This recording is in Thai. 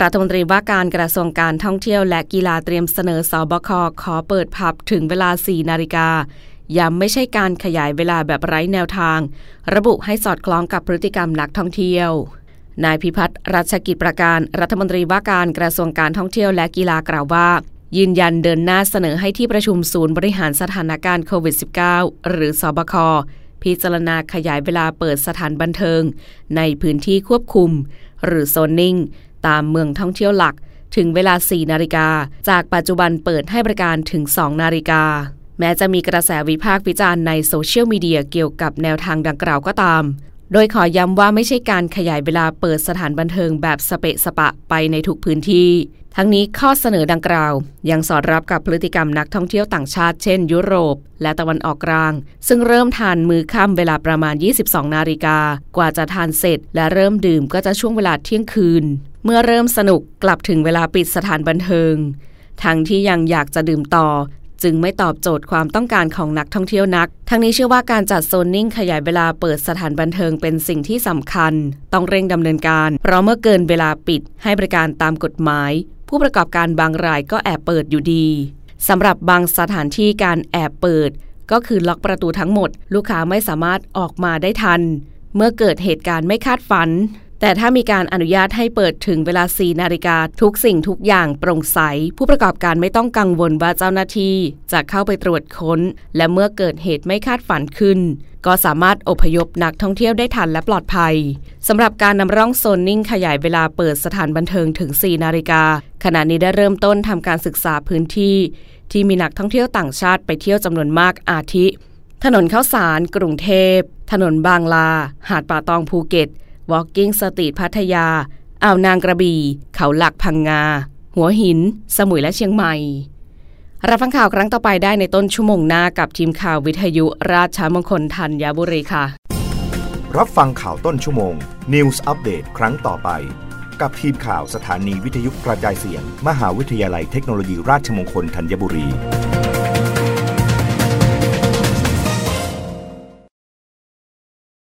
รัฐมนตรีว่าการกระทรวงการท่องเที่ยวและกีฬาเตรียมเสนอสอบคขอเปิดผับถึงเวลา 4 นาฬิกา ย้ำไม่ใช่การขยายเวลาแบบไร้แนวทาง ระบุให้สอดคล้องกับพฤติกรรมนักท่องเที่ยวนายพิพัฒน์รัชกิจประการรัฐมนตรีว่าการกระทรวงการท่องเที่ยวและกีฬากล่าวว่า ยืนยันเดินหน้าเสนอให้ที่ประชุมศูนย์บริหารสถานการณ์โควิด -19 หรือสอบค พิจารณาขยายเวลาเปิดสถานบันเทิง ในพื้นที่ควบคุม หรือโซนนิ่ง ตามเมืองท่องเที่ยวหลัก ถึงเวลา 4 นาฬิกา จากปัจจุบันเปิดให้บริการถึง 2 นาฬิกา แม้จะมีกระแสวิพากษ์วิจารณ์ในโซเชียลมีเดียเกี่ยวกับแนวทางดังกล่าวก็ตาม โดยขอย้ำว่าไม่ใช่การขยายเวลาเปิดสถานบันเทิงแบบสเปะสปะไปในทุกพื้นที่ ทั้งนี้ข้อเสนอดังกล่าว ยังสอดรับกับพฤติกรรมนักท่องเที่ยวต่างชาติเช่น ยุโรป และตะวันออกกลาง ซึ่งเริ่มทานมือค่ำเวลาประมาณ 22 นาฬิกา กว่าจะทานเสร็จ และเริ่มดื่มก็จะช่วงเวลาเที่ยงคืน เมื่อเริ่มสนุกกลับถึงเวลาปิดสถานบันเทิงทั้งที่ยังอยากจะดื่มต่อ จึงไม่ตอบโจทย์ความต้องการของนักท่องเที่ยวนัก ทั้งนี้เชื่อว่าการจัดโซนนิ่งขยายเวลาเปิดสถานบันเทิงเป็นสิ่งที่สำคัญ ต้องเร่งดำเนินการ เพราะเมื่อเกินเวลาปิดให้บริการตามกฎหมาย ผู้ประกอบการบางรายก็แอบเปิดอยู่ดีสำหรับบางสถานที่การแอบเปิด ก็คือล็อกประตูทั้งหมด ลูกค้าไม่สามารถออกมาได้ทัน เมื่อเกิดเหตุการณ์ไม่คาดฝัน แต่ถ้ามีการอนุญาตให้เปิดถึงเวลา 4 นาฬิกาทุกสิ่งทุกอย่างโปร่งใส ผู้ประกอบการไม่ต้องกังวลว่าเจ้าหน้าที่จะเข้าไปตรวจค้น และเมื่อเกิดเหตุไม่คาดฝันขึ้น ก็สามารถอพยพนักท่องเที่ยวได้ทันและปลอดภัยสำหรับการนำร่องโซนนิ่งขยายเวลาเปิดสถานบันเทิงถึง 4 นาฬิกาขณะนี้ได้เริ่มต้นทำการศึกษาพื้นที่ ที่มีนักท่องเที่ยวต่างชาติไปเที่ยวจำนวนมากอาทิ ถนนข้าวสาร กรุงเทพ ถนนบางลา หาดป่าตองภูเก็ต Walking Street พัทยา อ่าวนางกระบี่ เขาหลักพังงา หัวหิน สมุยและเชียงใหม่รับฟังข่าวครั้งต่อไปได้ในต้นชั่วโมงหน้ากับทีมข่าววิทยุราชมงคลธัญบุรีค่ะ รับฟังข่าวต้นชั่วโมง News อัปเดตครั้งต่อไป กับทีมข่าวสถานีวิทยุกระจายเสียง มหาวิทยาลัยเทคโนโลยีราชมงคลธัญบุรี